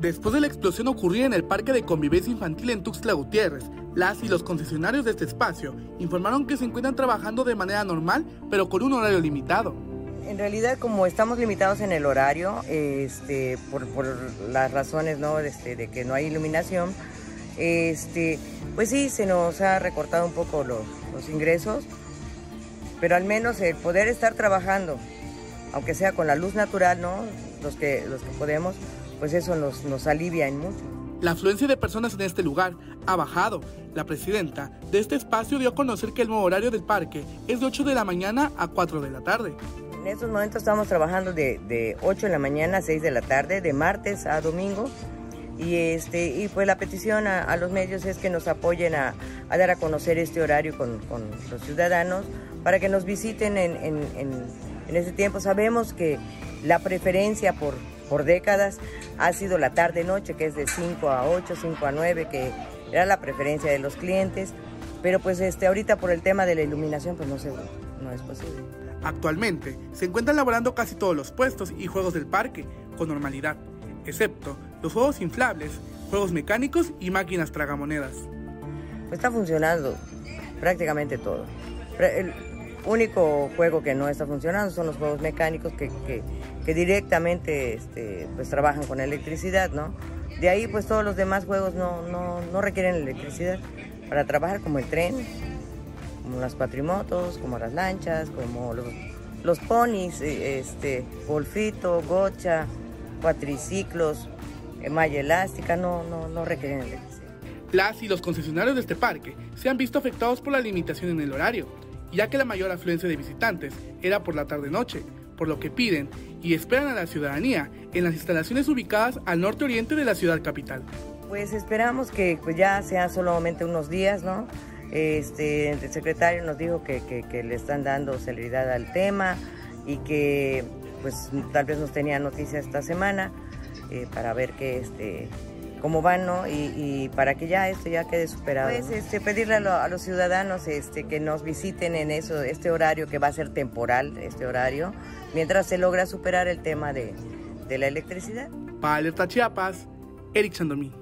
Después de la explosión ocurrida en el Parque de Convivencia Infantil en Tuxtla Gutiérrez, las y los concesionarios de este espacio informaron que se encuentran trabajando de manera normal, pero con un horario limitado. En realidad, como estamos limitados en el horario, este, por, las razones ¿no? este, de que no hay iluminación, este, pues sí, se nos ha recortado un poco los, los ingresos, pero al menos el poder estar trabajando, aunque sea con la luz natural, ¿no? los, que, los que podemos, pues eso nos, nos alivia en mucho. La afluencia de personas en este lugar ha bajado. La presidenta de este espacio dio a conocer que el nuevo horario del parque es de 8 de la mañana a 4 de la tarde. En estos momentos estamos trabajando de, de 8 de la mañana a 6 de la tarde, de martes a domingo. Y, este, y pues la petición a, los medios es que nos apoyen a, a, dar a conocer este horario con, con los ciudadanos para que nos visiten en, en, en, en ese tiempo. Sabemos que la preferencia por, por décadas ha sido la tarde-noche, que es de 5 a 8, 5 a 9, que era la preferencia de los clientes, pero pues este, ahorita por el tema de la iluminación pues no, se, no es posible. Actualmente se encuentran laborando casi todos los puestos y juegos del parque con normalidad, excepto los juegos inflables, juegos mecánicos y máquinas tragamonedas. Pues está funcionando prácticamente todo. El único juego que no está funcionando son los juegos mecánicos que, que que directamente este, pues trabajan con electricidad, ¿no? De ahí pues todos los demás juegos no, no, no requieren electricidad para trabajar como el tren, como las cuatrimotos, como las lanchas, como los, los ponis, eh, este, golfito, gocha, cuatriciclos, eh, malla elástica, no, no, no requieren electricidad. Las y los concesionarios de este parque se han visto afectados por la limitación en el horario, ya que la mayor afluencia de visitantes era por la tarde-noche, por lo que piden y esperan a la ciudadanía en las instalaciones ubicadas al norte oriente de la ciudad capital. Pues esperamos que pues ya sean solamente unos días, ¿no? Este, el secretario nos dijo que, que, le están dando celeridad al tema y que pues tal vez nos tenía noticias esta semana eh, para ver que este cómo van, ¿no? Y, para que ya esto ya quede superado. Pues este, pedirle a, los ciudadanos este, que nos visiten en eso, este horario que va a ser temporal, este horario, mientras se logra superar el tema de, de la electricidad. Para Alerta Chiapas, Eric Sandomí.